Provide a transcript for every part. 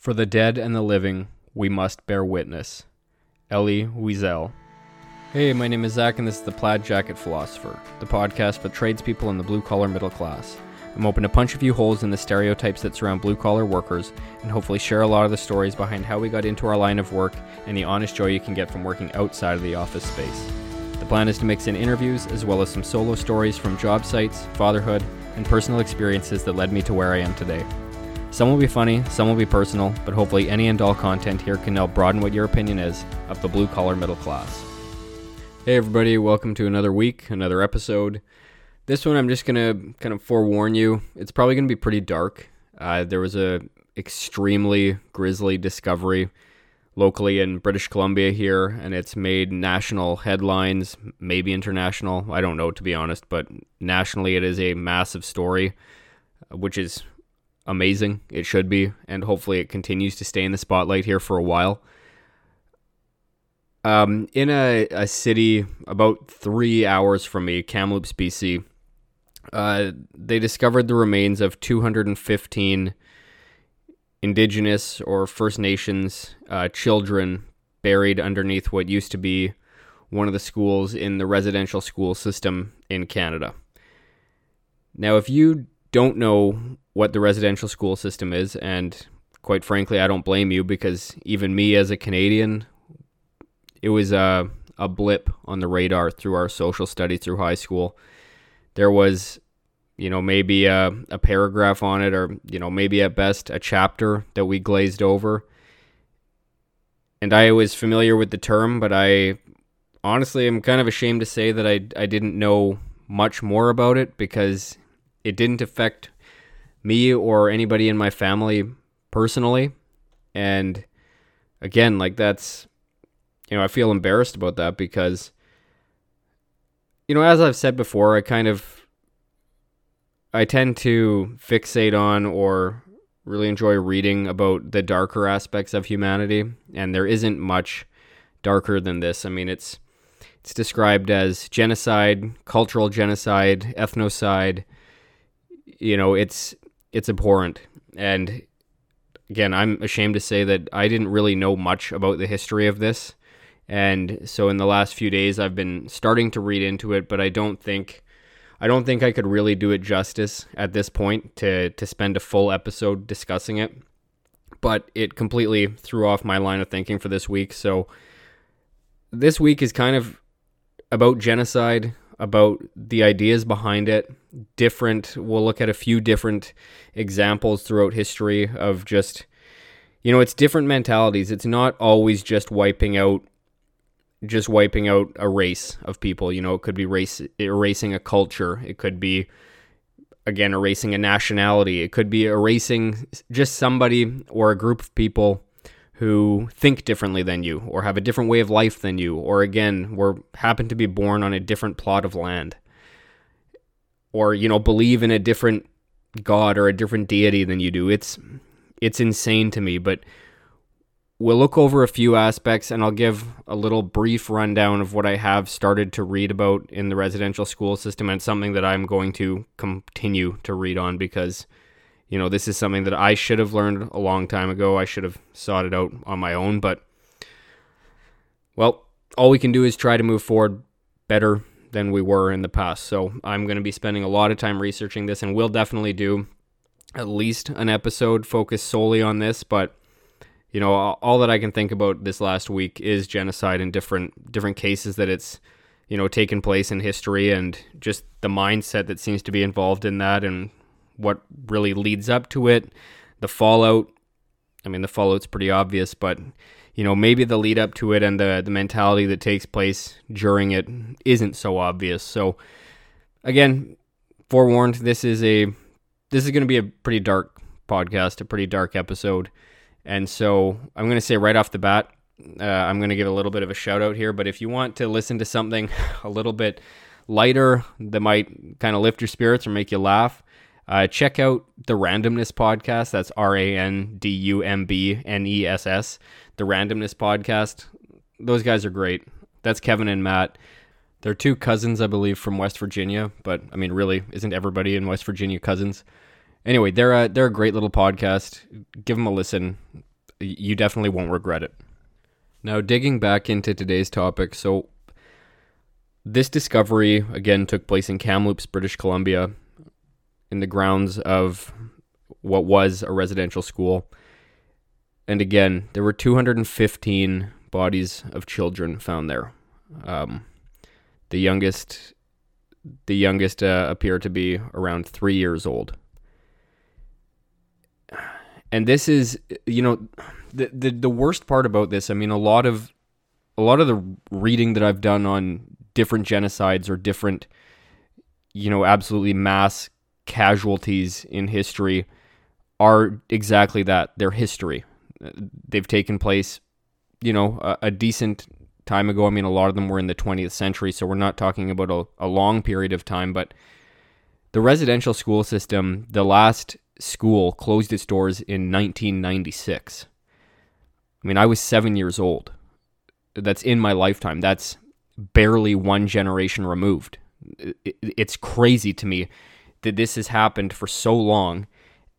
For the dead and the living, we must bear witness. Elie Wiesel. Hey, my name is Zach, and this is the Plaid Jacket Philosopher, the podcast for tradespeople in the blue collar middle class. I'm hoping to punch a few holes in the stereotypes that surround blue collar workers and hopefully share a lot of the stories behind how we got into our line of work and the honest joy you can get from working outside of the office space. The plan is to mix in interviews as well as some solo stories from job sites, fatherhood, and personal experiences that led me to where I am today. Some will be funny, some will be personal, but hopefully any and all content here can help broaden what your opinion is of the blue collar middle class. Hey everybody, welcome to another week, another episode. This one I'm just gonna kind of forewarn you. It's probably gonna be pretty dark. Uh, there was a extremely grisly discovery locally in British Columbia here, and it's made national headlines, maybe international. I don't know to be honest, but nationally it is a massive story, which is amazing. It should be, and hopefully it continues to stay in the spotlight here for a while. Um, in a, a city about three hours from me, Kamloops, BC, uh, they discovered the remains of 215 Indigenous or First Nations uh, children buried underneath what used to be one of the schools in the residential school system in Canada. Now, if you don't know what the residential school system is, and quite frankly, I don't blame you because even me as a Canadian, it was a, a blip on the radar through our social studies through high school. There was you know, maybe a, a paragraph on it, or, you know, maybe at best a chapter that we glazed over. And I was familiar with the term, but I honestly am kind of ashamed to say that I, I didn't know much more about it because it didn't affect me or anybody in my family personally. And again, like that's, you know, I feel embarrassed about that because, you know, as I've said before, I kind of I tend to fixate on or really enjoy reading about the darker aspects of humanity, and there isn't much darker than this. I mean, it's it's described as genocide, cultural genocide, ethnocide. You know, it's it's abhorrent. And again, I'm ashamed to say that I didn't really know much about the history of this. And so in the last few days I've been starting to read into it, but I don't think I don't think I could really do it justice at this point to to spend a full episode discussing it. But it completely threw off my line of thinking for this week. So this week is kind of about genocide, about the ideas behind it. Different. We'll look at a few different examples throughout history of just you know, it's different mentalities. It's not always just wiping out just wiping out a race of people. You know, it could be race erasing a culture. It could be again erasing a nationality. It could be erasing just somebody or a group of people who think differently than you or have a different way of life than you or again were happen to be born on a different plot of land or you know believe in a different god or a different deity than you do. It's it's insane to me but We'll look over a few aspects and I'll give a little brief rundown of what I have started to read about in the residential school system and something that I'm going to continue to read on because you know this is something that I should have learned a long time ago. I should have sought it out on my own, but well, all we can do is try to move forward better than we were in the past. So I'm going to be spending a lot of time researching this and we'll definitely do at least an episode focused solely on this, but you know, all that I can think about this last week is genocide and different different cases that it's you know taken place in history and just the mindset that seems to be involved in that and what really leads up to it, the fallout. I mean, the fallout's pretty obvious, but you know, maybe the lead up to it and the the mentality that takes place during it isn't so obvious. So again, forewarned, this is a this is going to be a pretty dark podcast, a pretty dark episode. And so I'm going to say right off the bat, uh, I'm going to give a little bit of a shout out here. But if you want to listen to something a little bit lighter that might kind of lift your spirits or make you laugh, uh, check out the Randumbness Podcast. That's R A N D U M B N E S S. The Randumbness Podcast. Those guys are great. That's Kevin and Matt. They're two cousins, I believe, from West Virginia. But I mean, really, isn't everybody in West Virginia cousins? anyway, they're a, they're a great little podcast. Give them a listen. you definitely won't regret it. Now, digging back into today's topic, so this discovery again took place in Kamloops, British Columbia, in the grounds of what was a residential school. And again, there were 215 bodies of children found there. Um, the youngest, the youngest uh, to be around three years old. And this is, you know, the, the the worst part about this. I mean, a lot of a lot of the reading that I've done on different genocides or different, you know, absolutely mass casualties in history are exactly that. They're history. They've taken place, you know, a, a, decent time ago. I mean, a lot of them were in the 20th century, so we're not talking about a, a long period of time, but the residential school system, the last school closed its doors in 1996. I mean, I was seven years old. That's in my lifetime. That's barely one generation removed. It's crazy to me that this has happened for so long.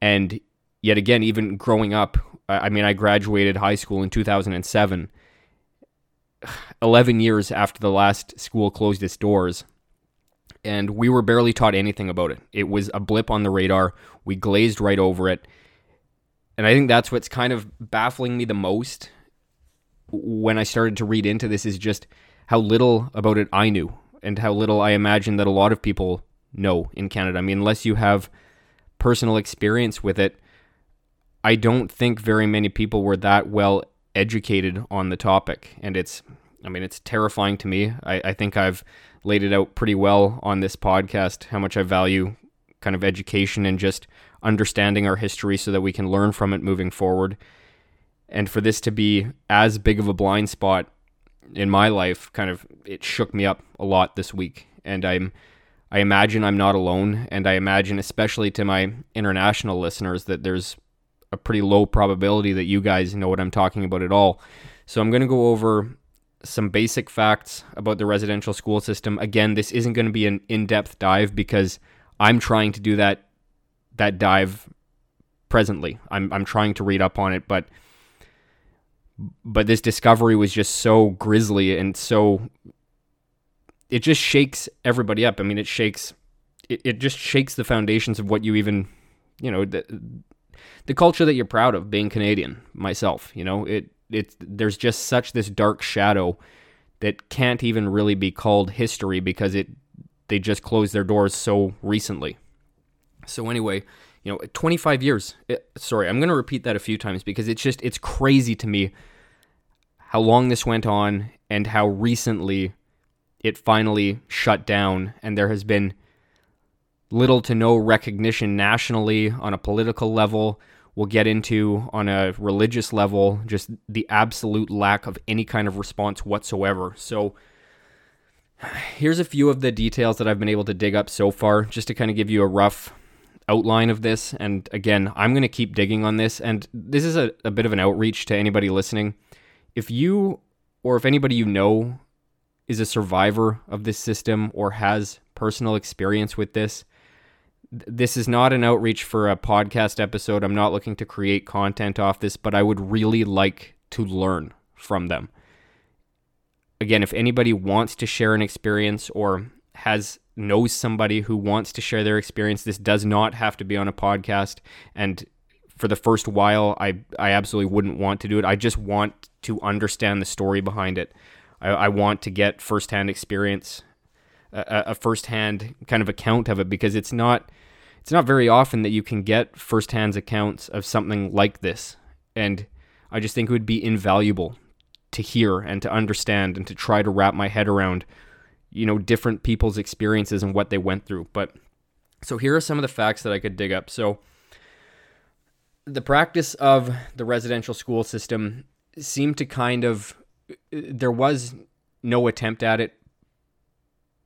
And yet again, even growing up, I mean, I graduated high school in 2007. 11 years after the last school closed its doors, and we were barely taught anything about it. It was a blip on the radar. We glazed right over it. And I think that's what's kind of baffling me the most when I started to read into this is just how little about it I knew and how little I imagine that a lot of people know in Canada. I mean, unless you have personal experience with it, I don't think very many people were that well educated on the topic. And it's, I mean, it's terrifying to me. I, I think I've laid it out pretty well on this podcast how much I value kind of education and just understanding our history so that we can learn from it moving forward. And for this to be as big of a blind spot in my life kind of it shook me up a lot this week and i'm i imagine i'm not alone and i imagine especially to my international listeners that there's a pretty low probability that you guys know what i'm talking about at all. So i'm going to go over some basic facts about the residential school system. Again this isn't going to be an in-depth dive because i'm trying to do that that dive presently. I'm, I'm trying to read up on it but but this discovery was just so grisly and so it just shakes everybody up. I mean, it shakes it, it just shakes the foundations of what you even you know the, the culture that you're proud of being Canadian myself, you know, it it there's just such this dark shadow that can't even really be called history because it they just closed their doors so recently. So anyway, you know, 25 years. It, sorry, I'm going to repeat that a few times because it's just it's crazy to me how long this went on and how recently it finally shut down and there has been little to no recognition nationally on a political level. We'll get into on a religious level just the absolute lack of any kind of response whatsoever. So here's a few of the details that I've been able to dig up so far just to kind of give you a rough outline of this. And again I'm going to keep digging on this. And this is a, a bit of an outreach to anybody listening. If you or if anybody you know is a survivor of this system or has personal experience with this, this is not an outreach for a podcast episode. I'm not looking to create content off this, but I would really like to learn from them. Again, if anybody wants to share an experience or has knows somebody who wants to share their experience, this does not have to be on a podcast. And for the first while, I I absolutely wouldn't want to do it. I just want to understand the story behind it. I, I want to get firsthand experience, a, a firsthand kind of account of it because it's not it's not very often that you can get firsthand accounts of something like this, and I just think it would be invaluable to hear and to understand and to try to wrap my head around, you know, different people's experiences and what they went through. But so here are some of the facts that I could dig up. So the practice of the residential school system seemed to kind of there was no attempt at it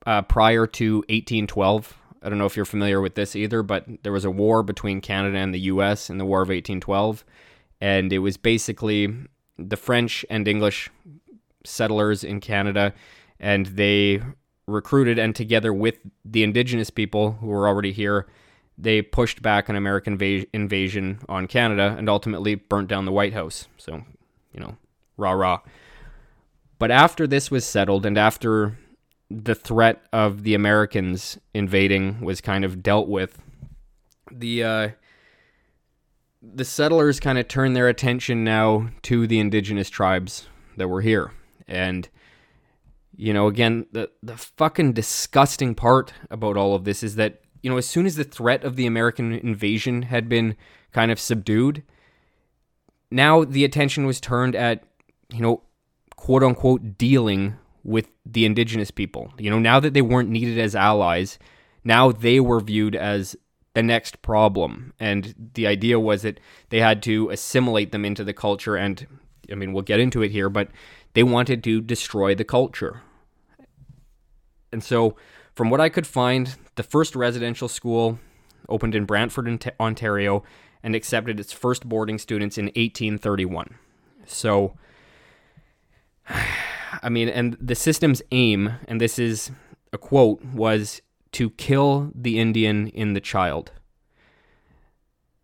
uh, prior to 1812. I don't know if you're familiar with this either, but there was a war between Canada and the U.S. in the War of 1812, and it was basically the French and English settlers in Canada, and they recruited and together with the indigenous people who were already here, they pushed back an American va- invasion on Canada and ultimately burnt down the White House. So, you know, rah rah. But after this was settled and after the threat of the Americans invading was kind of dealt with, the uh, the settlers kind of turned their attention now to the indigenous tribes that were here. And you know, again, the the fucking disgusting part about all of this is that you know, as soon as the threat of the American invasion had been kind of subdued, now the attention was turned at you know, quote unquote dealing with the indigenous people. You know, now that they weren't needed as allies, now they were viewed as the next problem. And the idea was that they had to assimilate them into the culture. And I mean, we'll get into it here, but they wanted to destroy the culture. And so, from what I could find, the first residential school opened in Brantford, Ontario, and accepted its first boarding students in 1831. So, I mean, and the system's aim, and this is a quote, was to kill the Indian in the child.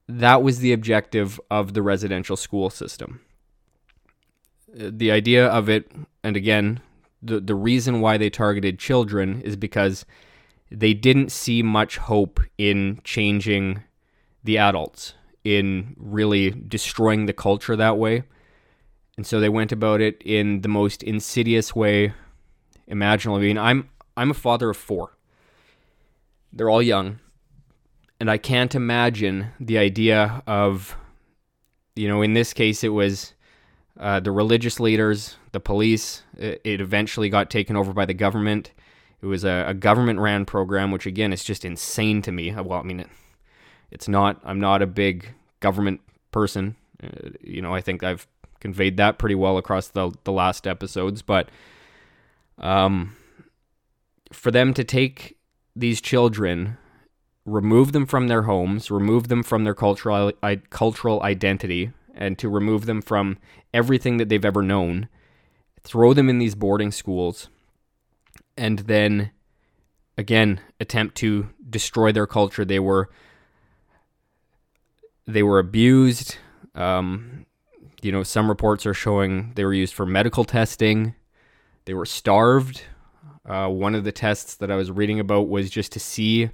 That was the objective of the residential school system. Uh, the idea of it, and again, the, the reason why they targeted children is because they didn't see much hope in changing the adults, in really destroying the culture that way. And so they went about it in the most insidious way imaginable. I mean, I'm I'm a father of four. They're all young. And I can't imagine the idea of, you know, in this case, it was uh, the religious leaders, the police. It, eventually got taken over by the government. It was a, a government ran program, which again is just insane to me. Well, I mean, it, it's not, I'm not a big government person. Uh, you know, I think I've conveyed that pretty well across the, the last episodes, but um, for them to take these children, remove them from their homes, remove them from their cultural cultural identity, and to remove them from everything that they've ever known, throw them in these boarding schools, and then again attempt to destroy their culture. They were they were abused. Um, you know, some reports are showing they were used for medical testing. They were starved. Uh, one of the tests that I was reading about was just to see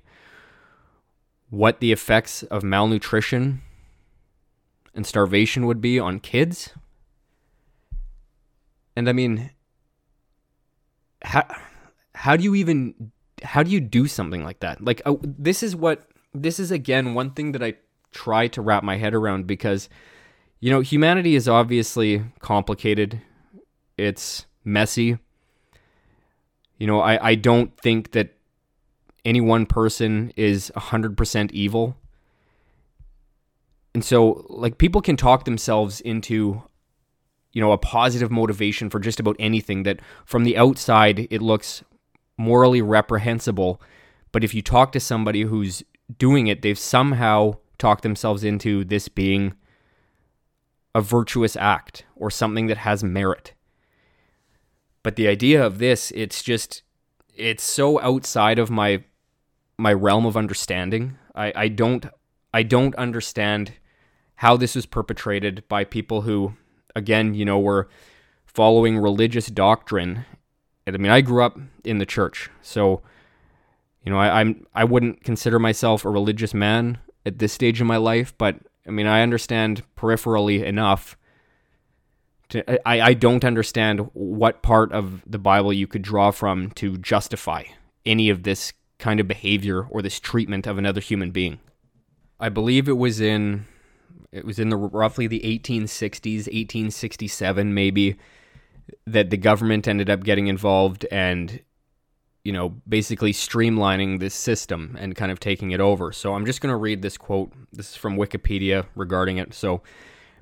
what the effects of malnutrition and starvation would be on kids. And I mean, how how do you even how do you do something like that? Like uh, this is what this is again one thing that I try to wrap my head around because you know humanity is obviously complicated. It's messy you know, I, I don't think that any one person is 100% evil. And so, like, people can talk themselves into, you know, a positive motivation for just about anything that from the outside it looks morally reprehensible. But if you talk to somebody who's doing it, they've somehow talked themselves into this being a virtuous act or something that has merit. But the idea of this, it's just it's so outside of my my realm of understanding. I, I don't I don't understand how this was perpetrated by people who, again, you know, were following religious doctrine. And I mean, I grew up in the church, so you know, I, I'm I wouldn't consider myself a religious man at this stage in my life, but I mean, I understand peripherally enough to, I, I don't understand what part of the Bible you could draw from to justify any of this kind of behavior or this treatment of another human being. I believe it was in it was in the roughly the 1860s, 1867 maybe that the government ended up getting involved and you know basically streamlining this system and kind of taking it over. So I'm just going to read this quote. This is from Wikipedia regarding it. So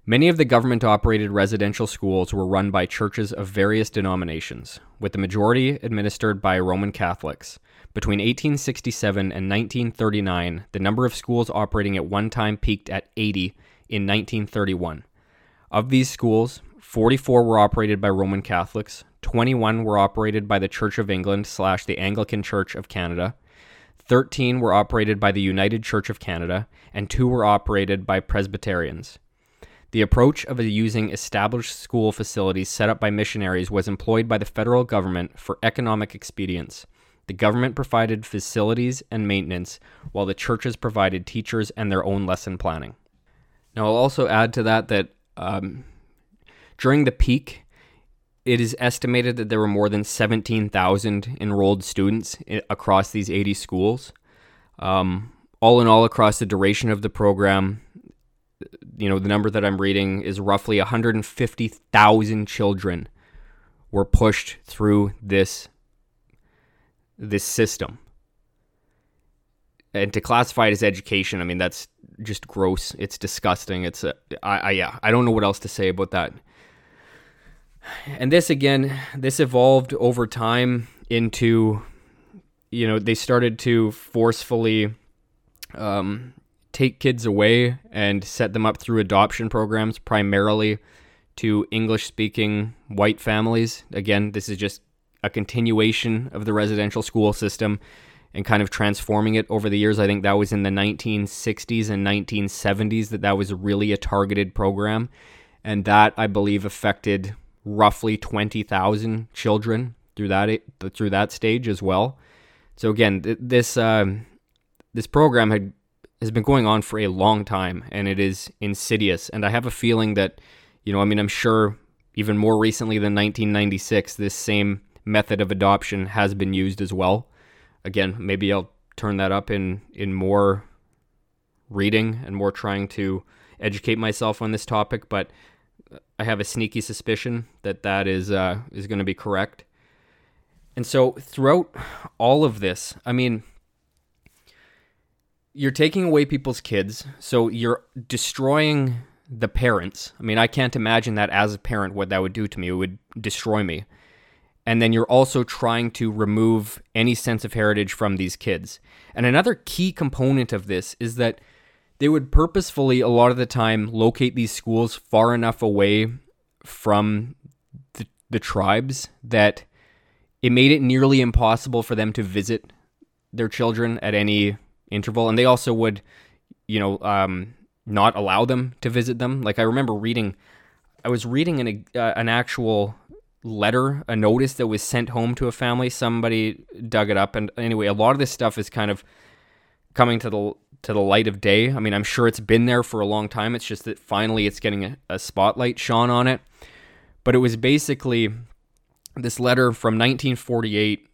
Many of the government operated residential schools were run by churches of various denominations, with the majority administered by Roman Catholics. Between 1867 and 1939, the number of schools operating at one time peaked at 80 in 1931. Of these schools, 44 were operated by Roman Catholics, 21 were operated by the Church of England slash the Anglican Church of Canada, 13 were operated by the United Church of Canada, and two were operated by Presbyterians. The approach of using established school facilities set up by missionaries was employed by the federal government for economic expedience. The government provided facilities and maintenance, while the churches provided teachers and their own lesson planning. Now, I'll also add to that that um, during the peak, it is estimated that there were more than 17,000 enrolled students across these 80 schools. Um, all in all, across the duration of the program, you know, the number that I'm reading is roughly 150,000 children were pushed through this this system. And to classify it as education, I mean that's just gross. It's disgusting. It's a, I, I yeah, I don't know what else to say about that. And this again, this evolved over time into, you know, they started to forcefully um, take kids away and set them up through adoption programs, primarily to English speaking white families. Again, this is just a continuation of the residential school system and kind of transforming it over the years. I think that was in the 1960s and 1970s that that was really a targeted program. And that, I believe, affected roughly 20,000 children through that through that stage as well. So again, th- this um, this program had has been going on for a long time, and it is insidious. And I have a feeling that, you know, I mean, I'm sure even more recently than 1996, this same method of adoption has been used as well. Again, maybe I'll turn that up in in more reading and more trying to educate myself on this topic, but I have a sneaky suspicion that that is uh, is going to be correct. And so throughout all of this, I mean, you're taking away people's kids, so you're destroying the parents. I mean, I can't imagine that as a parent what that would do to me. It would destroy me. And then you're also trying to remove any sense of heritage from these kids. And another key component of this is that they would purposefully a lot of the time locate these schools far enough away from the, the tribes that it made it nearly impossible for them to visit their children at any interval. And they also would you know um, not allow them to visit them. Like i remember reading i was reading an, uh, an actual letter a notice that was sent home to a family. Somebody dug it up. And anyway a lot of this stuff is kind of coming to the to the light of day. I mean, I'm sure it's been there for a long time. It's just that finally it's getting a, a spotlight shone on it. But it was basically this letter from 1948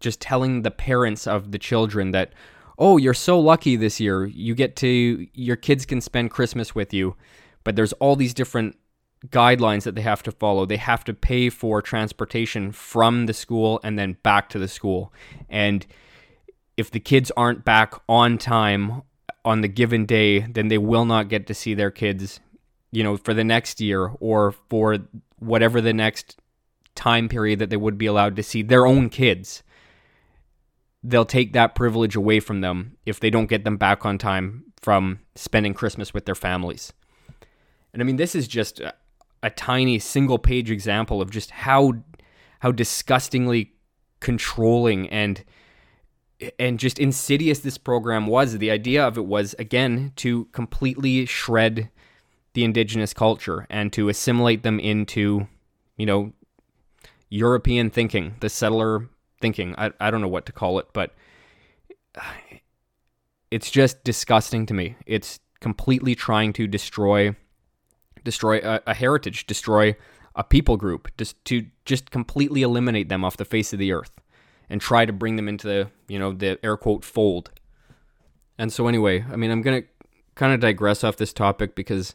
just telling the parents of the children that, oh, you're so lucky this year. You get to, your kids can spend Christmas with you. But there's all these different guidelines that they have to follow. They have to pay for transportation from the school and then back to the school. And if the kids aren't back on time on the given day, then they will not get to see their kids, you know, for the next year or for whatever the next time period that they would be allowed to see their own kids. They'll take that privilege away from them if they don't get them back on time from spending Christmas with their families. And I mean, this is just a, a tiny single page example of just how how disgustingly controlling and and just insidious this program was. The idea of it was, again, to completely shred the indigenous culture and to assimilate them into, you know, European thinking, the settler thinking. I, I don't know what to call it, but it's just disgusting to me. It's completely trying to destroy destroy a, a heritage, destroy a people group, just to just completely eliminate them off the face of the earth and try to bring them into the you know the air quote fold. And so anyway, I mean, I'm gonna kind of digress off this topic because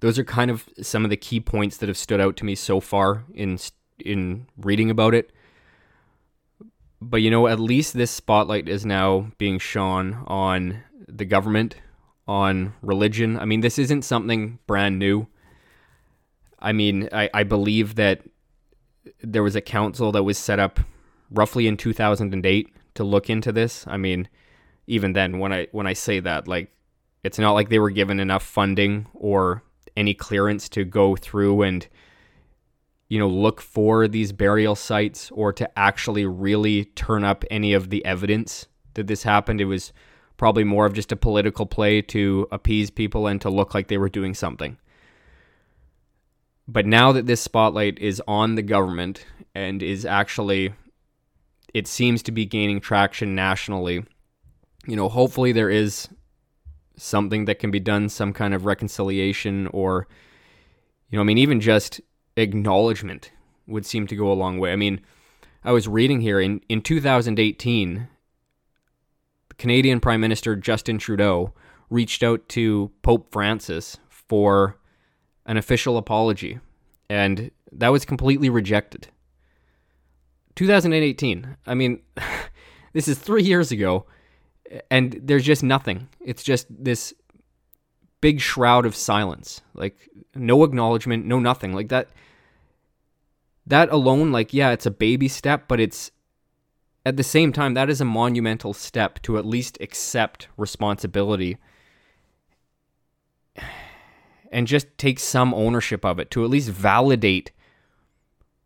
those are kind of some of the key points that have stood out to me so far in in reading about it. But you know, at least this spotlight is now being shone on the government, on religion. I mean, this isn't something brand new. I mean, I, I believe that there was a council that was set up roughly in 2008 to look into this. I mean, even then when I when I say that like it's not like they were given enough funding or any clearance to go through and you know look for these burial sites or to actually really turn up any of the evidence that this happened, it was probably more of just a political play to appease people and to look like they were doing something. But now that this spotlight is on the government and is actually, it seems to be gaining traction nationally, you know, hopefully there is something that can be done, some kind of reconciliation or, you know, I mean, even just acknowledgement would seem to go a long way. I mean, I was reading here in, in 2018, Canadian Prime Minister Justin Trudeau reached out to Pope Francis for an official apology, and that was completely rejected. 2018. I mean, this is three years ago, and there's just nothing. It's just this big shroud of silence. Like, no acknowledgement, no nothing. Like, that. That alone, like, yeah, it's a baby step, but it's at the same time, that is a monumental step to at least accept responsibility and just take some ownership of it to at least validate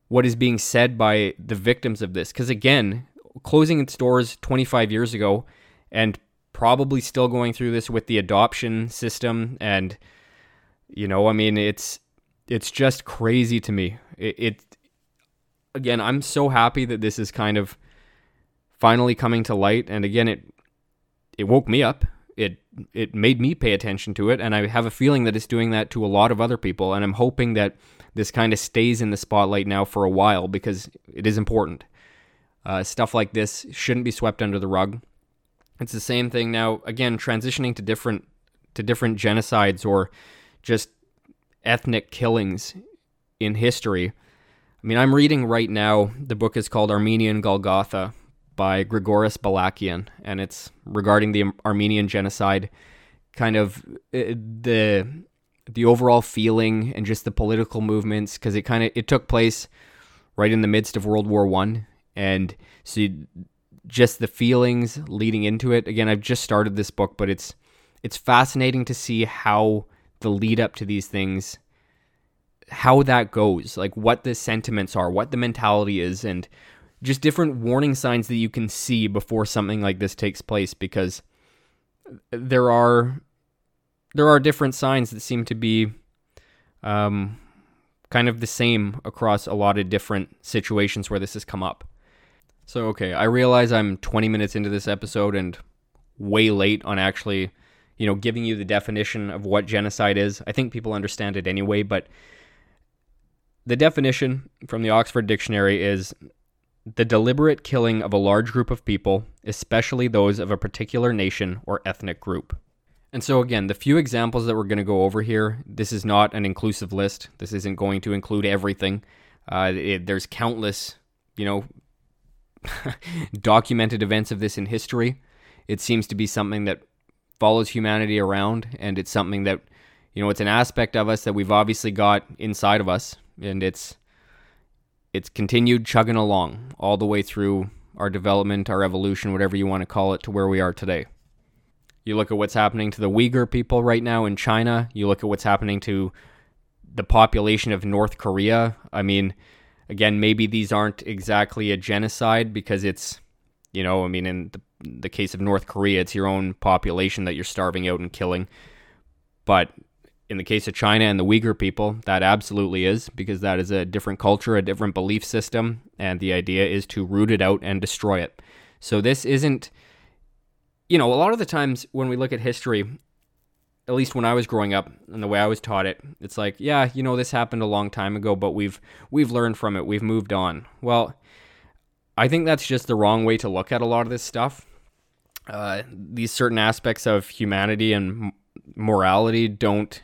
what is being said by the victims of this. Because again, closing its doors 25 years ago and probably still going through this with the adoption system and you know, I mean, it's it's just crazy to me. It, it again, I'm so happy that this is kind of finally coming to light and again it it woke me up it it made me pay attention to it and I have a feeling that it's doing that to a lot of other people and I'm hoping that this kind of stays in the spotlight now for a while because it is important. Uh, stuff like this shouldn't be swept under the rug. It's the same thing now again transitioning to different to different genocides or just ethnic killings in history. I mean, I'm reading right now, the book is called Armenian Golgotha by Grigoris Balakian, and it's regarding the Armenian genocide, kind of uh, the the overall feeling and just the political movements, because it kind of it took place right in the midst of World War One, and so you, just the feelings leading into it. Again, I've just started this book, but it's it's fascinating to see how the lead up to these things how that goes like what the sentiments are what the mentality is and just different warning signs that you can see before something like this takes place because there are there are different signs that seem to be um, kind of the same across a lot of different situations where this has come up. So okay, I realize I'm 20 minutes into this episode and way late on actually, you know, giving you the definition of what genocide is. I think people understand it anyway, but the definition from the Oxford Dictionary is the deliberate killing of a large group of people, especially those of a particular nation or ethnic group. And so, again, the few examples that we're going to go over here, this is not an inclusive list. This isn't going to include everything. Uh, it, there's countless, you know, documented events of this in history. It seems to be something that follows humanity around, and it's something that, you know, it's an aspect of us that we've obviously got inside of us, and it's it's continued chugging along all the way through our development, our evolution, whatever you want to call it, to where we are today. You look at what's happening to the Uyghur people right now in China. You look at what's happening to the population of North Korea. I mean, again, maybe these aren't exactly a genocide because it's, you know, I mean, in the, the case of North Korea, it's your own population that you're starving out and killing. But in the case of China and the Uyghur people, that absolutely is, because that is a different culture, a different belief system, and the idea is to root it out and destroy it. So this isn't, you know, a lot of the times when we look at history, at least when I was growing up and the way I was taught it, it's like, yeah, you know, this happened a long time ago, but we've we've learned from it, we've moved on. Well, I think that's just the wrong way to look at a lot of this stuff. Uh, these certain aspects of humanity and morality don't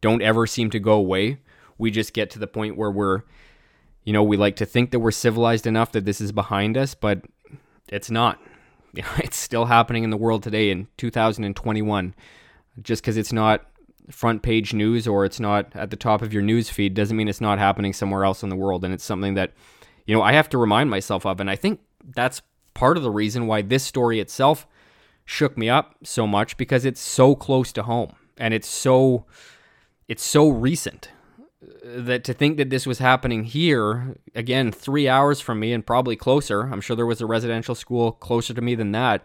don't ever seem to go away. We just get to the point where we're, you know, we like to think that we're civilized enough that this is behind us, but it's not. it's still happening in the world today in 2021. Just because it's not front page news or it's not at the top of your news feed doesn't mean it's not happening somewhere else in the world. And it's something that, you know, I have to remind myself of. And I think that's part of the reason why this story itself shook me up so much because it's so close to home and it's so it's so recent that to think that this was happening here again 3 hours from me and probably closer I'm sure there was a residential school closer to me than that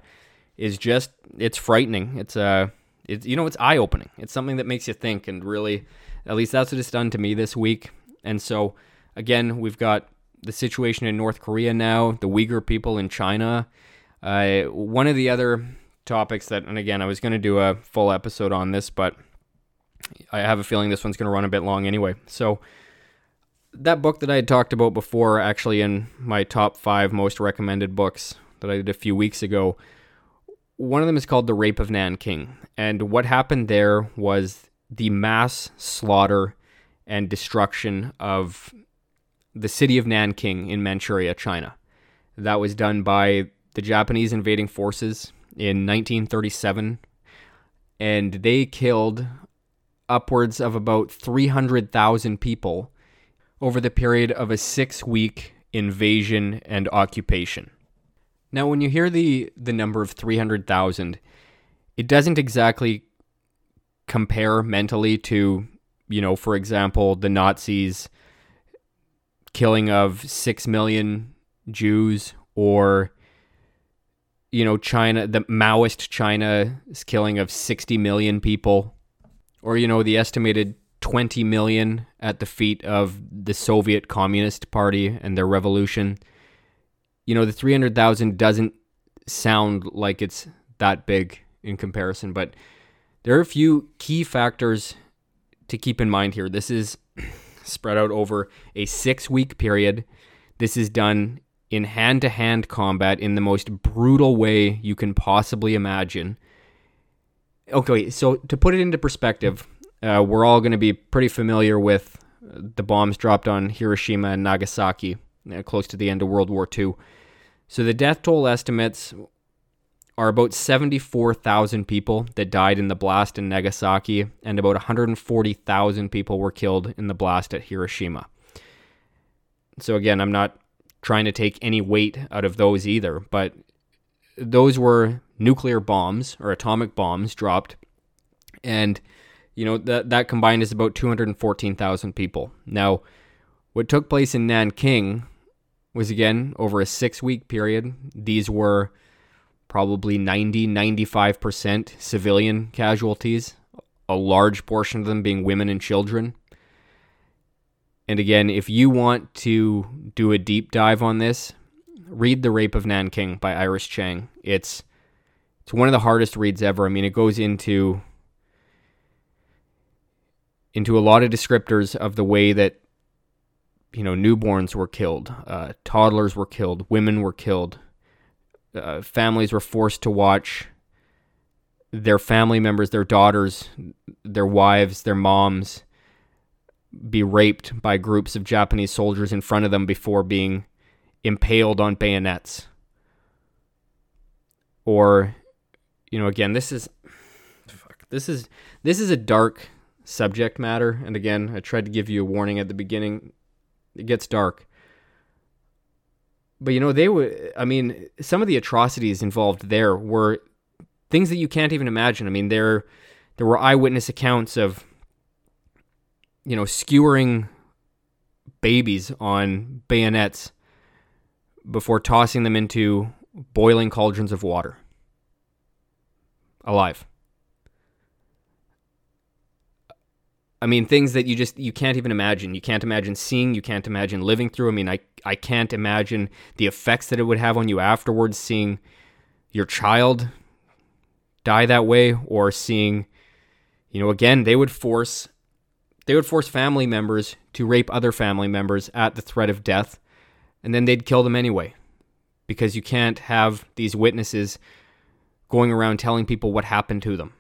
is just it's frightening. It's uh it's you know it's eye opening. It's something that makes you think and really at least that's what it's done to me this week. And so again, we've got the situation in North Korea now, the Uyghur people in China. Uh, one of the other topics that, and again, I was going to do a full episode on this, but I have a feeling this one's going to run a bit long anyway. So, that book that I had talked about before, actually in my top five most recommended books that I did a few weeks ago, one of them is called The Rape of Nanking. And what happened there was the mass slaughter and destruction of the city of Nanking in Manchuria, China. That was done by the Japanese invading forces in 1937, and they killed upwards of about 300,000 people over the period of a six week invasion and occupation. Now, when you hear the, the number of 300,000, it doesn't exactly compare mentally to, you know, for example, the Nazis killing of 6 million Jews or you know China the Maoist China's killing of 60 million people or you know the estimated 20 million at the feet of the Soviet Communist Party and their revolution you know the 300,000 doesn't sound like it's that big in comparison but there are a few key factors to keep in mind here this is spread out over a six week period. This is done in hand to hand combat in the most brutal way you can possibly imagine. Okay, so to put it into perspective, uh, we're all going to be pretty familiar with the bombs dropped on Hiroshima and Nagasaki uh, close to the end of World War II. So the death toll estimates are about 74,000 people that died in the blast in Nagasaki, and about 140,000 people were killed in the blast at Hiroshima. So, again, I'm not trying to take any weight out of those either, but those were nuclear bombs or atomic bombs dropped. And, you know, that, that combined is about 214,000 people. Now, what took place in Nanking was again over a six week period. These were probably 90, 95% civilian casualties, a large portion of them being women and children. And again, if you want to do a deep dive on this, read The Rape of Nanking by Iris Chang. It's it's one of the hardest reads ever. I mean, it goes into into a lot of descriptors of the way that you know newborns were killed, uh, toddlers were killed, women were killed, uh, families were forced to watch their family members, their daughters, their wives, their moms be raped by groups of Japanese soldiers in front of them before being impaled on bayonets. Or, you know, again, this is fuck, this is this is a dark subject matter, and again, I tried to give you a warning at the beginning. It gets dark but you know they were i mean some of the atrocities involved there were things that you can't even imagine i mean there there were eyewitness accounts of you know skewering babies on bayonets before tossing them into boiling cauldrons of water alive I mean, things that you just you can't even imagine. You can't imagine seeing. You can't imagine living through. I mean, I I can't imagine the effects that it would have on you afterwards, seeing your child die that way, or seeing, you know, again, they would force they would force family members to rape other family members at the threat of death, and then they'd kill them anyway, because you can't have these witnesses going around telling people what happened to them.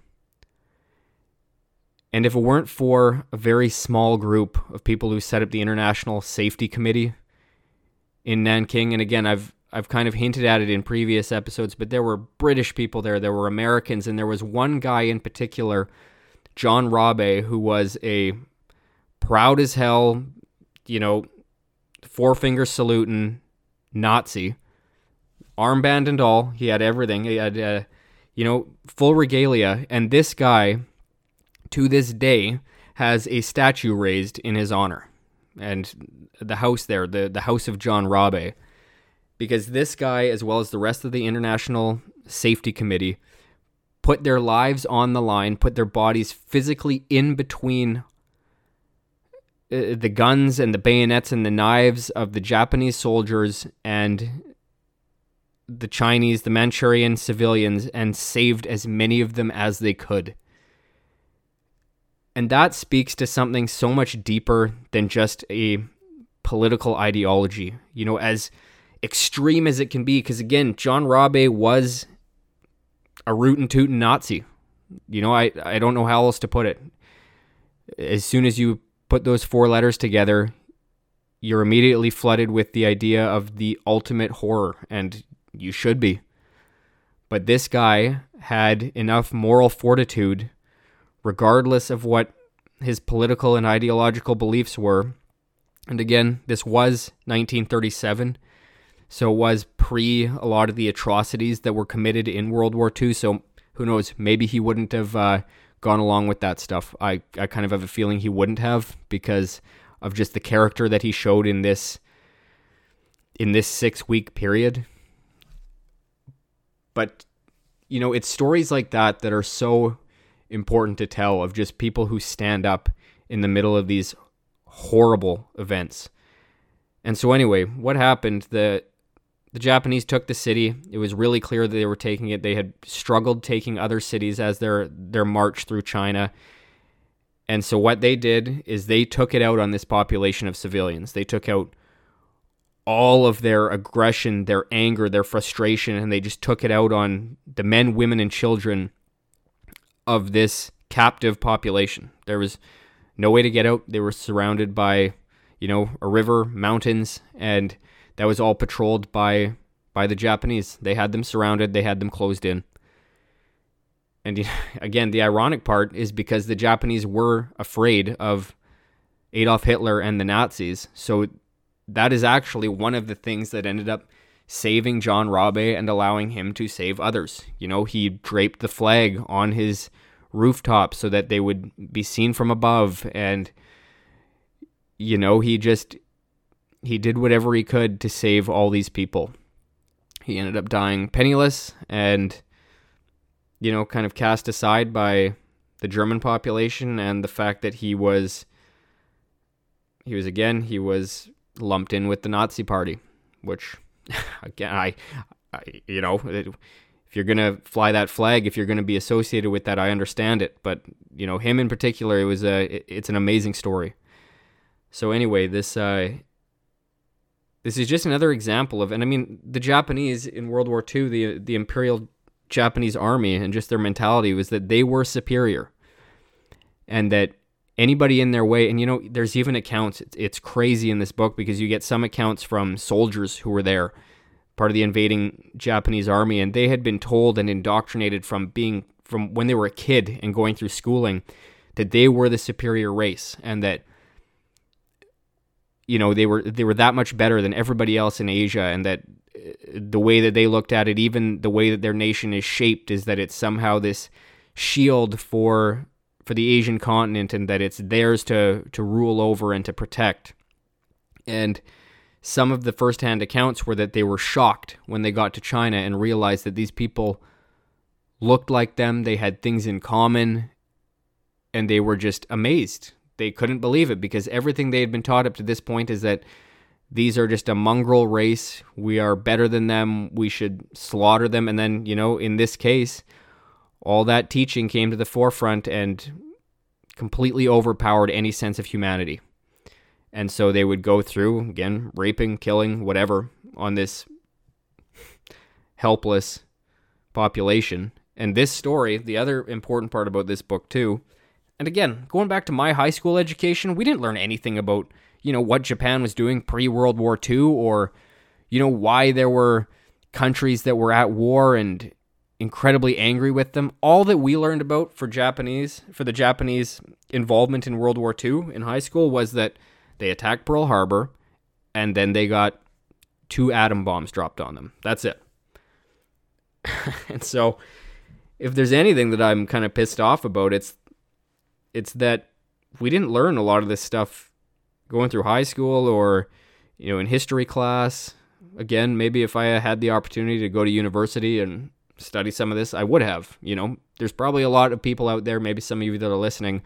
And if it weren't for a very small group of people who set up the International Safety Committee in Nanking, and again, I've I've kind of hinted at it in previous episodes, but there were British people there, there were Americans, and there was one guy in particular, John Rabe, who was a proud as hell, you know, four finger saluting Nazi, armband and all. He had everything. He had, uh, you know, full regalia. And this guy to this day has a statue raised in his honor. And the house there, the, the house of John Rabe, because this guy, as well as the rest of the International Safety Committee put their lives on the line, put their bodies physically in between uh, the guns and the bayonets and the knives of the Japanese soldiers and the Chinese, the Manchurian civilians, and saved as many of them as they could. And that speaks to something so much deeper than just a political ideology, you know, as extreme as it can be. Because again, John Rabe was a rootin' tootin' Nazi. You know, I, I don't know how else to put it. As soon as you put those four letters together, you're immediately flooded with the idea of the ultimate horror, and you should be. But this guy had enough moral fortitude, regardless of what his political and ideological beliefs were. And again, this was 1937, so it was pre a lot of the atrocities that were committed in World War II. So who knows? Maybe he wouldn't have uh, gone along with that stuff. I, I kind of have a feeling he wouldn't have because of just the character that he showed in this in this six week period. But you know, it's stories like that that are so important to tell of just people who stand up in the middle of these horrible events. And so anyway, what happened? The the Japanese took the city. It was really clear that they were taking it. They had struggled taking other cities as their their march through China. And so what they did is they took it out on this population of civilians. They took out all of their aggression, their anger, their frustration, and they just took it out on the men, women, and children of this captive population. There was no way to get out. They were surrounded by, you know, a river, mountains, and that was all patrolled by by the Japanese. They had them surrounded, they had them closed in. And again, the ironic part is because the Japanese were afraid of Adolf Hitler and the Nazis. So that is actually one of the things that ended up saving John Rabe and allowing him to save others. You know, he draped the flag on his rooftop so that they would be seen from above and you know, he just he did whatever he could to save all these people. He ended up dying penniless and you know, kind of cast aside by the German population and the fact that he was he was again, he was lumped in with the Nazi Party, which again, I, I you know, it, if you're gonna fly that flag, if you're gonna be associated with that, I understand it. But you know, him in particular, it was a, it, it's an amazing story. So anyway, this uh, this is just another example of, and I mean, the Japanese in World War II, the the Imperial Japanese Army, and just their mentality was that they were superior, and that anybody in their way and you know there's even accounts it's, it's crazy in this book because you get some accounts from soldiers who were there part of the invading japanese army and they had been told and indoctrinated from being from when they were a kid and going through schooling that they were the superior race and that you know they were they were that much better than everybody else in Asia and that uh, the way that they looked at it even the way that their nation is shaped is that it's somehow this shield for for the Asian continent and that it's theirs to to rule over and to protect. And some of the firsthand accounts were that they were shocked when they got to China and realized that these people looked like them, they had things in common, and they were just amazed. They couldn't believe it because everything they had been taught up to this point is that these are just a mongrel race. We are better than them. We should slaughter them. And then, you know, in this case, all that teaching came to the forefront and completely overpowered any sense of humanity. And so they would go through, again, raping, killing, whatever, on this helpless population. And this story, the other important part about this book, too, and again, going back to my high school education, we didn't learn anything about, you know, what Japan was doing pre World War II or, you know, why there were countries that were at war and incredibly angry with them. All that we learned about for Japanese, for the Japanese involvement in World War II in high school was that they attacked Pearl Harbor and then they got two atom bombs dropped on them. That's it. and so if there's anything that I'm kind of pissed off about, it's it's that we didn't learn a lot of this stuff going through high school or you know in history class. Again, maybe if I had the opportunity to go to university and study some of this, I would have. You know, there's probably a lot of people out there, maybe some of you that are listening,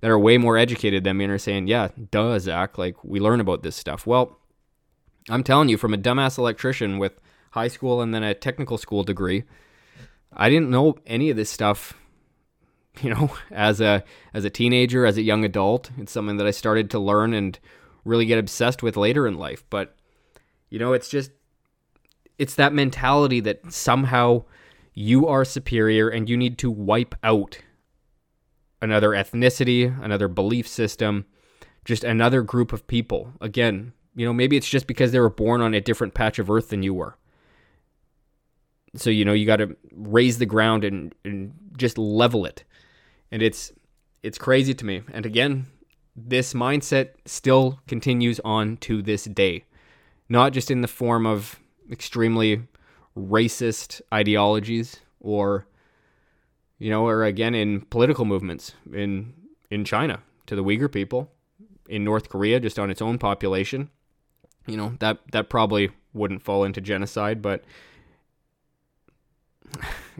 that are way more educated than me and are saying, yeah, duh, Zach, like we learn about this stuff. Well, I'm telling you, from a dumbass electrician with high school and then a technical school degree, I didn't know any of this stuff. You know, as a as a teenager, as a young adult, it's something that I started to learn and really get obsessed with later in life. But you know, it's just it's that mentality that somehow you are superior and you need to wipe out another ethnicity, another belief system, just another group of people. Again, you know, maybe it's just because they were born on a different patch of earth than you were. So, you know, you got to raze the ground and, and just level it. And it's it's crazy to me. And again, this mindset still continues on to this day. Not just in the form of extremely racist ideologies or you know, or again in political movements in in China to the Uyghur people, in North Korea just on its own population. You know, that that probably wouldn't fall into genocide, but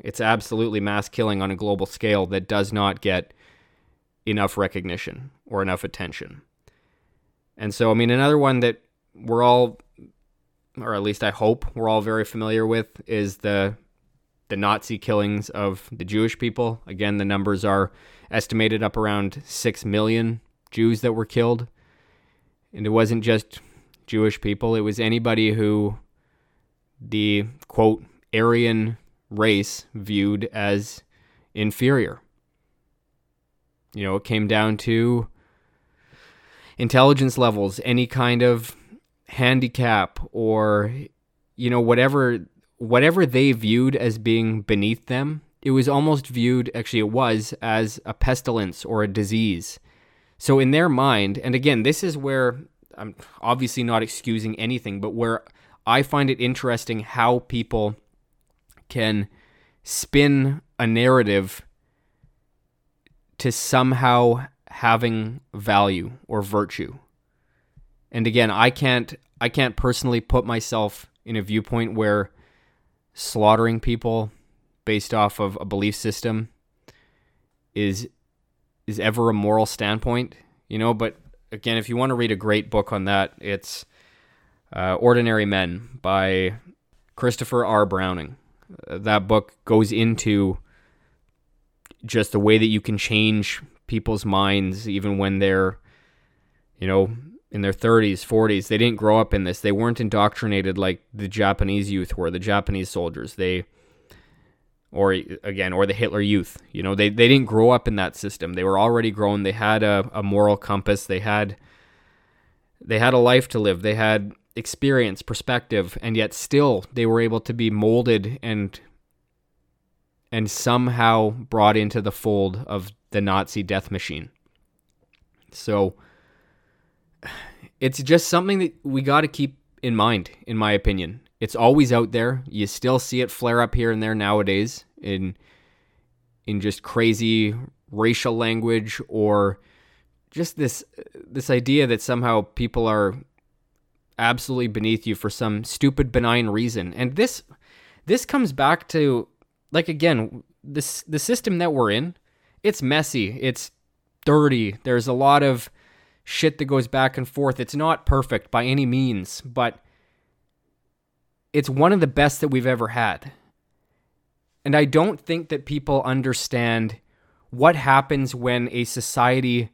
it's absolutely mass killing on a global scale that does not get enough recognition or enough attention. And so, I mean, another one that we're all, or at least I hope we're all very familiar with, is the the Nazi killings of the Jewish people. Again, the numbers are estimated up around 6 million Jews that were killed. And it wasn't just Jewish people, it was anybody who the quote Aryan race viewed as inferior. You know, it came down to intelligence levels, any kind of handicap or you know whatever whatever they viewed as being beneath them, it was almost viewed, actually, it was, as a pestilence or a disease. So, in their mind, and again, this is where I'm obviously not excusing anything, but where I find it interesting how people can spin a narrative to somehow having value or virtue. And again, I can't I can't personally put myself in a viewpoint where slaughtering people based off of a belief system is is ever a moral standpoint, you know. But again, if you want to read a great book on that, it's uh, Ordinary Men by Christopher R. Browning. That book goes into just the way that you can change people's minds, even when they're, you know, in their 30s, 40s. They didn't grow up in this. They weren't indoctrinated like the Japanese youth were, the Japanese soldiers. They or again, or the Hitler youth. You know, they, they didn't grow up in that system. They were already grown. They had a, a moral compass. They had they had a life to live. They had experience, perspective, and yet still they were able to be molded and and somehow brought into the fold of the Nazi death machine. So it's just something that we got to keep in mind, in my opinion. It's always out there. You still see it flare up here and there nowadays in in just crazy racial language or just this this idea that somehow people are absolutely beneath you for some stupid benign reason. And this this comes back to like again, this the system that we're in, it's messy, it's dirty. There's a lot of shit that goes back and forth. It's not perfect by any means, but it's one of the best that we've ever had. And I don't think that people understand what happens when a society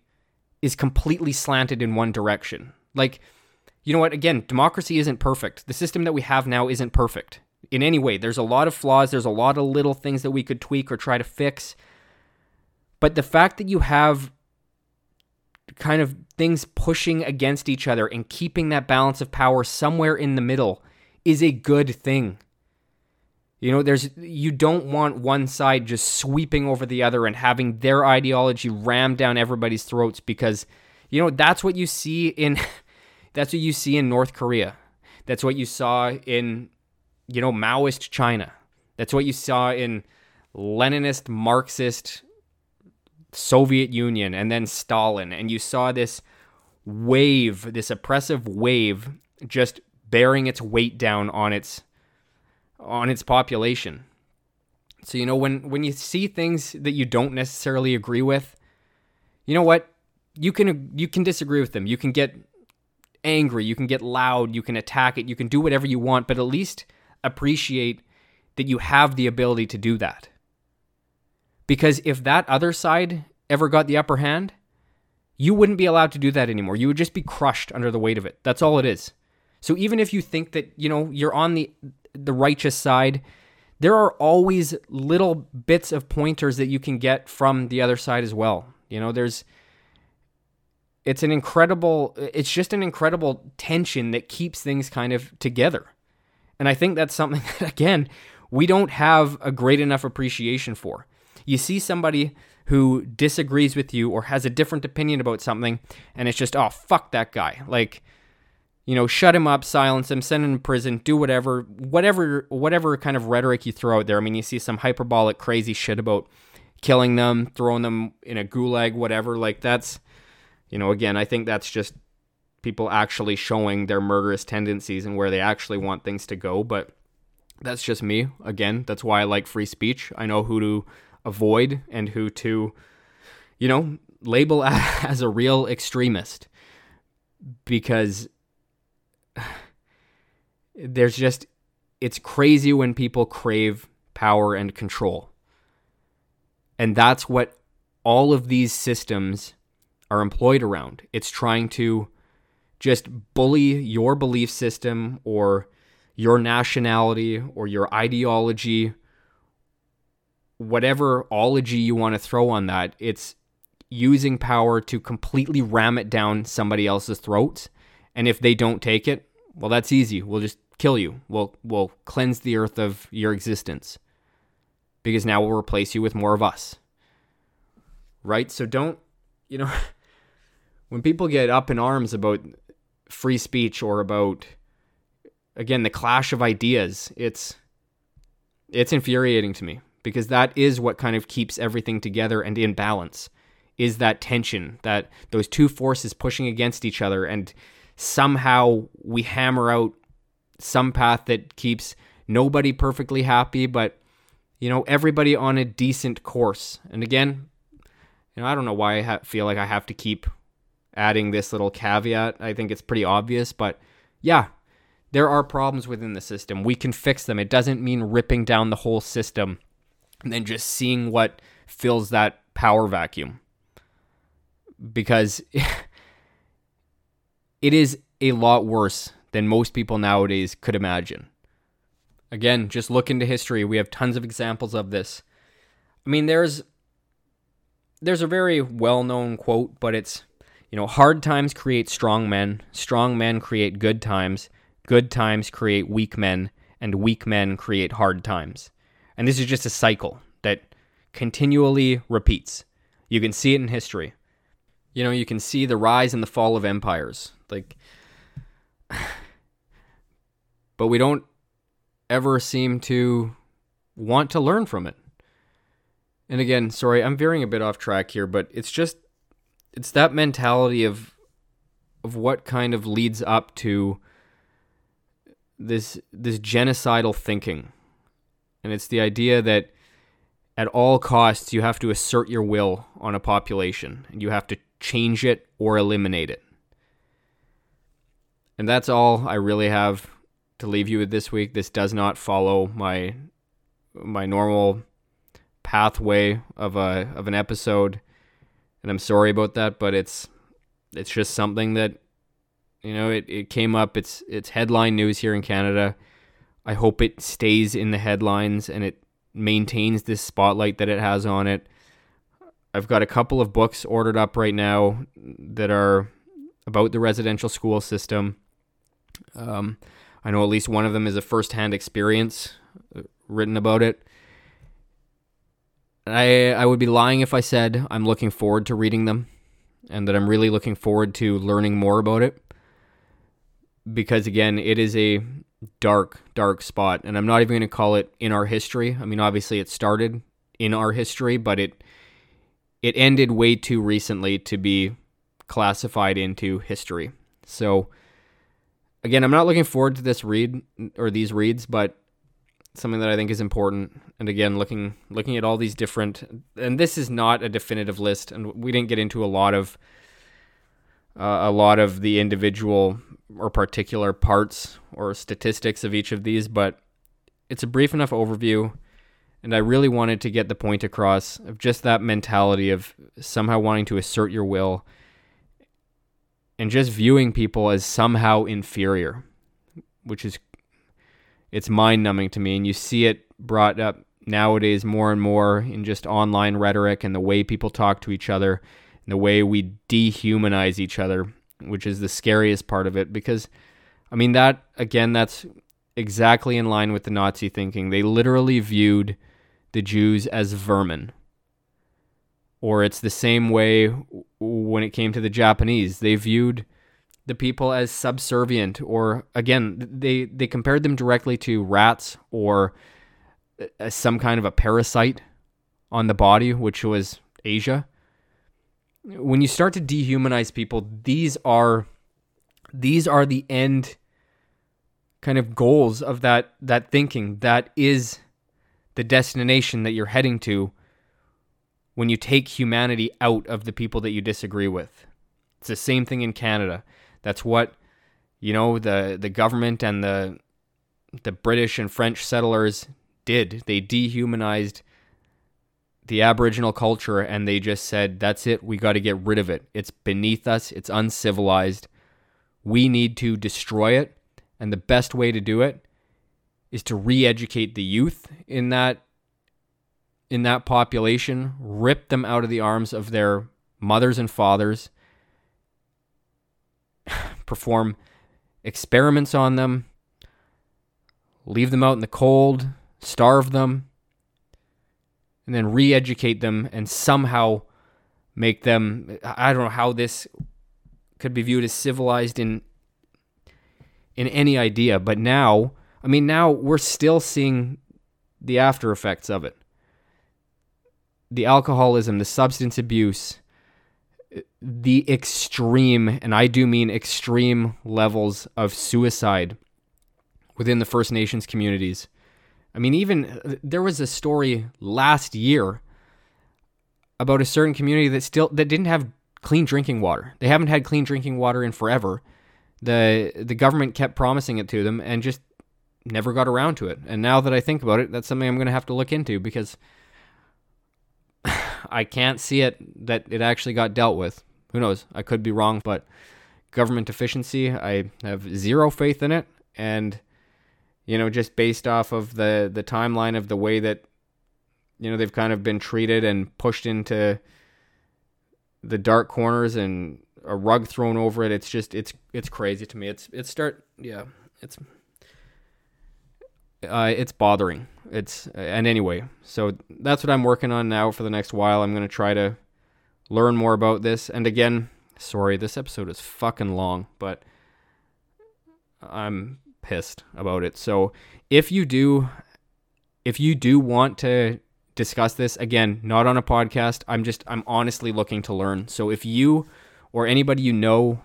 is completely slanted in one direction. Like, you know what? Again, democracy isn't perfect. The system that we have now isn't perfect in any way. There's a lot of flaws, there's a lot of little things that we could tweak or try to fix. But the fact that you have kind of things pushing against each other and keeping that balance of power somewhere in the middle is a good thing. You know, there's you don't want one side just sweeping over the other and having their ideology rammed down everybody's throats because you know, that's what you see in that's what you see in North Korea. That's what you saw in you know, Maoist China. That's what you saw in Leninist Marxist Soviet Union and then Stalin, and you saw this wave, this oppressive wave, just bearing its weight down on its on its population. So you know when when you see things that you don't necessarily agree with, you know what? You can you can disagree with them. You can get angry, you can get loud, you can attack it, you can do whatever you want, but at least appreciate that you have the ability to do that. Because if that other side ever got the upper hand, you wouldn't be allowed to do that anymore. You would just be crushed under the weight of it. That's all it is. So even if you think that, you know, you're on the the righteous side, there are always little bits of pointers that you can get from the other side as well. You know, there's it's an incredible it's just an incredible tension that keeps things kind of together. And I think that's something that again, we don't have a great enough appreciation for. You see somebody who disagrees with you or has a different opinion about something and it's just oh fuck that guy. Like you know, shut him up, silence him, send him to prison, do whatever, whatever, whatever kind of rhetoric you throw out there. I mean, you see some hyperbolic, crazy shit about killing them, throwing them in a gulag, whatever. Like that's, you know, again, I think that's just people actually showing their murderous tendencies and where they actually want things to go. But that's just me. Again, that's why I like free speech. I know who to avoid and who to, you know, label as a real extremist because there's just it's crazy when people crave power and control. And that's what all of these systems are employed around. It's trying to just bully your belief system or your nationality or your ideology, whatever ology you want to throw on that. It's using power to completely ram it down somebody else's throat. and if they don't take it, well, that's easy. We'll just kill you. We'll we'll cleanse the earth of your existence. Because now we'll replace you with more of us. Right? So don't, you know, when people get up in arms about free speech or about again the clash of ideas, it's it's infuriating to me because that is what kind of keeps everything together and in balance. Is that tension, that those two forces pushing against each other and somehow we hammer out some path that keeps nobody perfectly happy, but you know everybody on a decent course. And again, you know I don't know why I ha- feel like I have to keep adding this little caveat. I think it's pretty obvious, but yeah, there are problems within the system. We can fix them. It doesn't mean ripping down the whole system and then just seeing what fills that power vacuum. Because it is a lot worse than most people nowadays could imagine. Again, just look into history. We have tons of examples of this. I mean, there's there's a very well-known quote, but it's you know, hard times create strong men, strong men create good times, good times create weak men, and weak men create hard times. And this is just a cycle that continually repeats. You can see it in history. You know, you can see the rise and the fall of empires. Like, but we don't ever seem to want to learn from it. And again, sorry, I'm veering a bit off track here, but it's just it's that mentality of of what kind of leads up to this this genocidal thinking. And it's the idea that at all costs you have to assert your will on a population and you have to change it or eliminate it. And that's all I really have to leave you with this week. This does not follow my my normal pathway of a of an episode. And I'm sorry about that, but it's it's just something that you know, it, it came up. It's it's headline news here in Canada. I hope it stays in the headlines and it maintains this spotlight that it has on it. I've got a couple of books ordered up right now that are about the residential school system. Um, I know at least one of them is a first-hand experience uh, written about it. I I would be lying if I said I'm looking forward to reading them and that I'm really looking forward to learning more about it. Because again, it is a dark, dark spot. And I'm not even going to call it in our history. I mean, obviously it started in our history, but it it ended way too recently to be classified into history. So again, I'm not looking forward to this read or these reads, but something that I think is important. And again, looking looking at all these different, and this is not a definitive list, and we didn't get into a lot of uh, a lot of the individual or particular parts or statistics of each of these, but it's a brief enough overview. And I really wanted to get the point across of just that mentality of somehow wanting to assert your will and just viewing people as somehow inferior, which is it's mind numbing to me. And you see it brought up nowadays more and more in just online rhetoric and the way people talk to each other and the way we dehumanize each other, which is the scariest part of it. Because, I mean, that, again, that's exactly in line with the Nazi thinking. They literally viewed the Jews as vermin. Or it's the same way when it came to the Japanese. They viewed the people as subservient or again they they compared them directly to rats or as some kind of a parasite on the body which was Asia. When you start to dehumanize people these are these are the end kind of goals of that that thinking. That is the destination that you're heading to when you take humanity out of the people that you disagree with. It's the same thing in Canada. That's what you know the the government and the the British and French settlers did. They dehumanized the Aboriginal culture and they just said, that's it, we got to get rid of it. It's beneath us, it's uncivilized. We need to destroy it. And the best way to do it is to re educate the youth in that in that population, rip them out of the arms of their mothers and fathers, perform experiments on them, leave them out in the cold, starve them, and then re educate them and somehow make them. I don't know how this could be viewed as civilized in in any idea but now i mean now we're still seeing the after effects of it the alcoholism the substance abuse the extreme, and I do mean extreme levels of suicide within the First Nations communities. I mean, even uh, there was a story last year about a certain community that still that didn't have clean drinking water. They haven't had clean drinking water in forever. The the government kept promising it to them and just never got around to it. And now that I think about it, that's something I'm going to have to look into because I can't see it that it actually got dealt with. Who knows? I could be wrong, but government efficiency, I have zero faith in it. And, you know, just based off of the, the timeline of the way that, you know, they've kind of been treated and pushed into the dark corners and a rug thrown over it. It's just, it's, it's crazy to me. It's, it's start, yeah, it's, uh, it's bothering. It's and anyway, so that's what I'm working on now for the next while. I'm gonna try to learn more about this. And again, sorry, this episode is fucking long, but I'm pissed about it. So if you do, if you do want to discuss this again, not on a podcast, I'm just I'm honestly looking to learn. So if you or anybody you know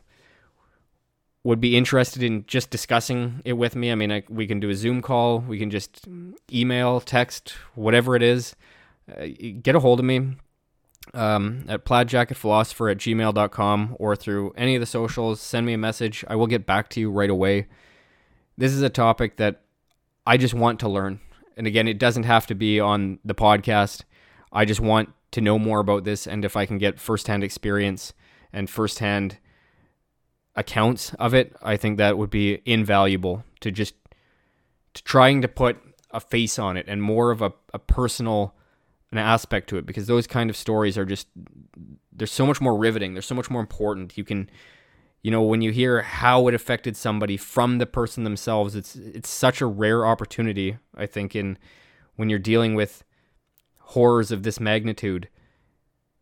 would be interested in just discussing it with me, I mean, I, we can do a Zoom call, we can just email, text, whatever it is. Uh, get a hold of me um, at plaidjacketphilosopher at gmail.com or through any of the socials. Send me a message. I will get back to you right away. This is a topic that I just want to learn. And again, it doesn't have to be on the podcast. I just want to know more about this. And if I can get firsthand experience and firsthand accounts of it, I think that would be invaluable to just to trying to put a face on it and more of a, a personal an aspect to it because those kind of stories are just they're so much more riveting they're so much more important you can you know when you hear how it affected somebody from the person themselves it's it's such a rare opportunity i think in when you're dealing with horrors of this magnitude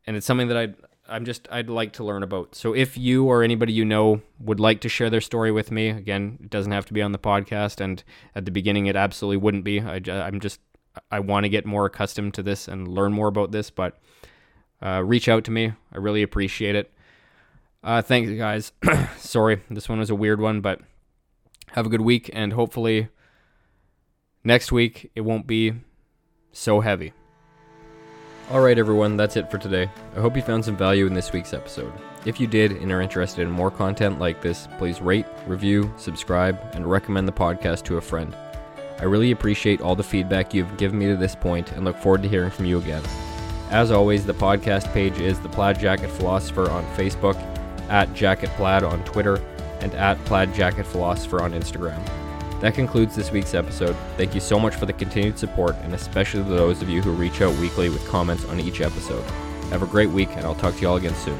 and it's something that i I'm just I'd like to learn about. So if you or anybody you know would like to share their story with me, again, it doesn't have to be on the podcast. And at the beginning, it absolutely wouldn't be. I, I'm just I want to get more accustomed to this and learn more about this. But uh, reach out to me. I really appreciate it. Uh, thanks, guys. Sorry, this one was a weird one, but have a good week and hopefully next week it won't be so heavy. Alright, everyone, that's it for today. I hope you found some value in this week's episode. If you did and are interested in more content like this, please rate, review, subscribe, and recommend the podcast to a friend. I really appreciate all the feedback you've given me to this point and look forward to hearing from you again. As always, the podcast page is The Plaid Jacket Philosopher on Facebook, at Jacket Plaid on Twitter, and at Plaid Jacket Philosopher on Instagram. That concludes this week's episode. Thank you so much for the continued support, and especially to those of you who reach out weekly with comments on each episode. Have a great week, and I'll talk to you all again soon.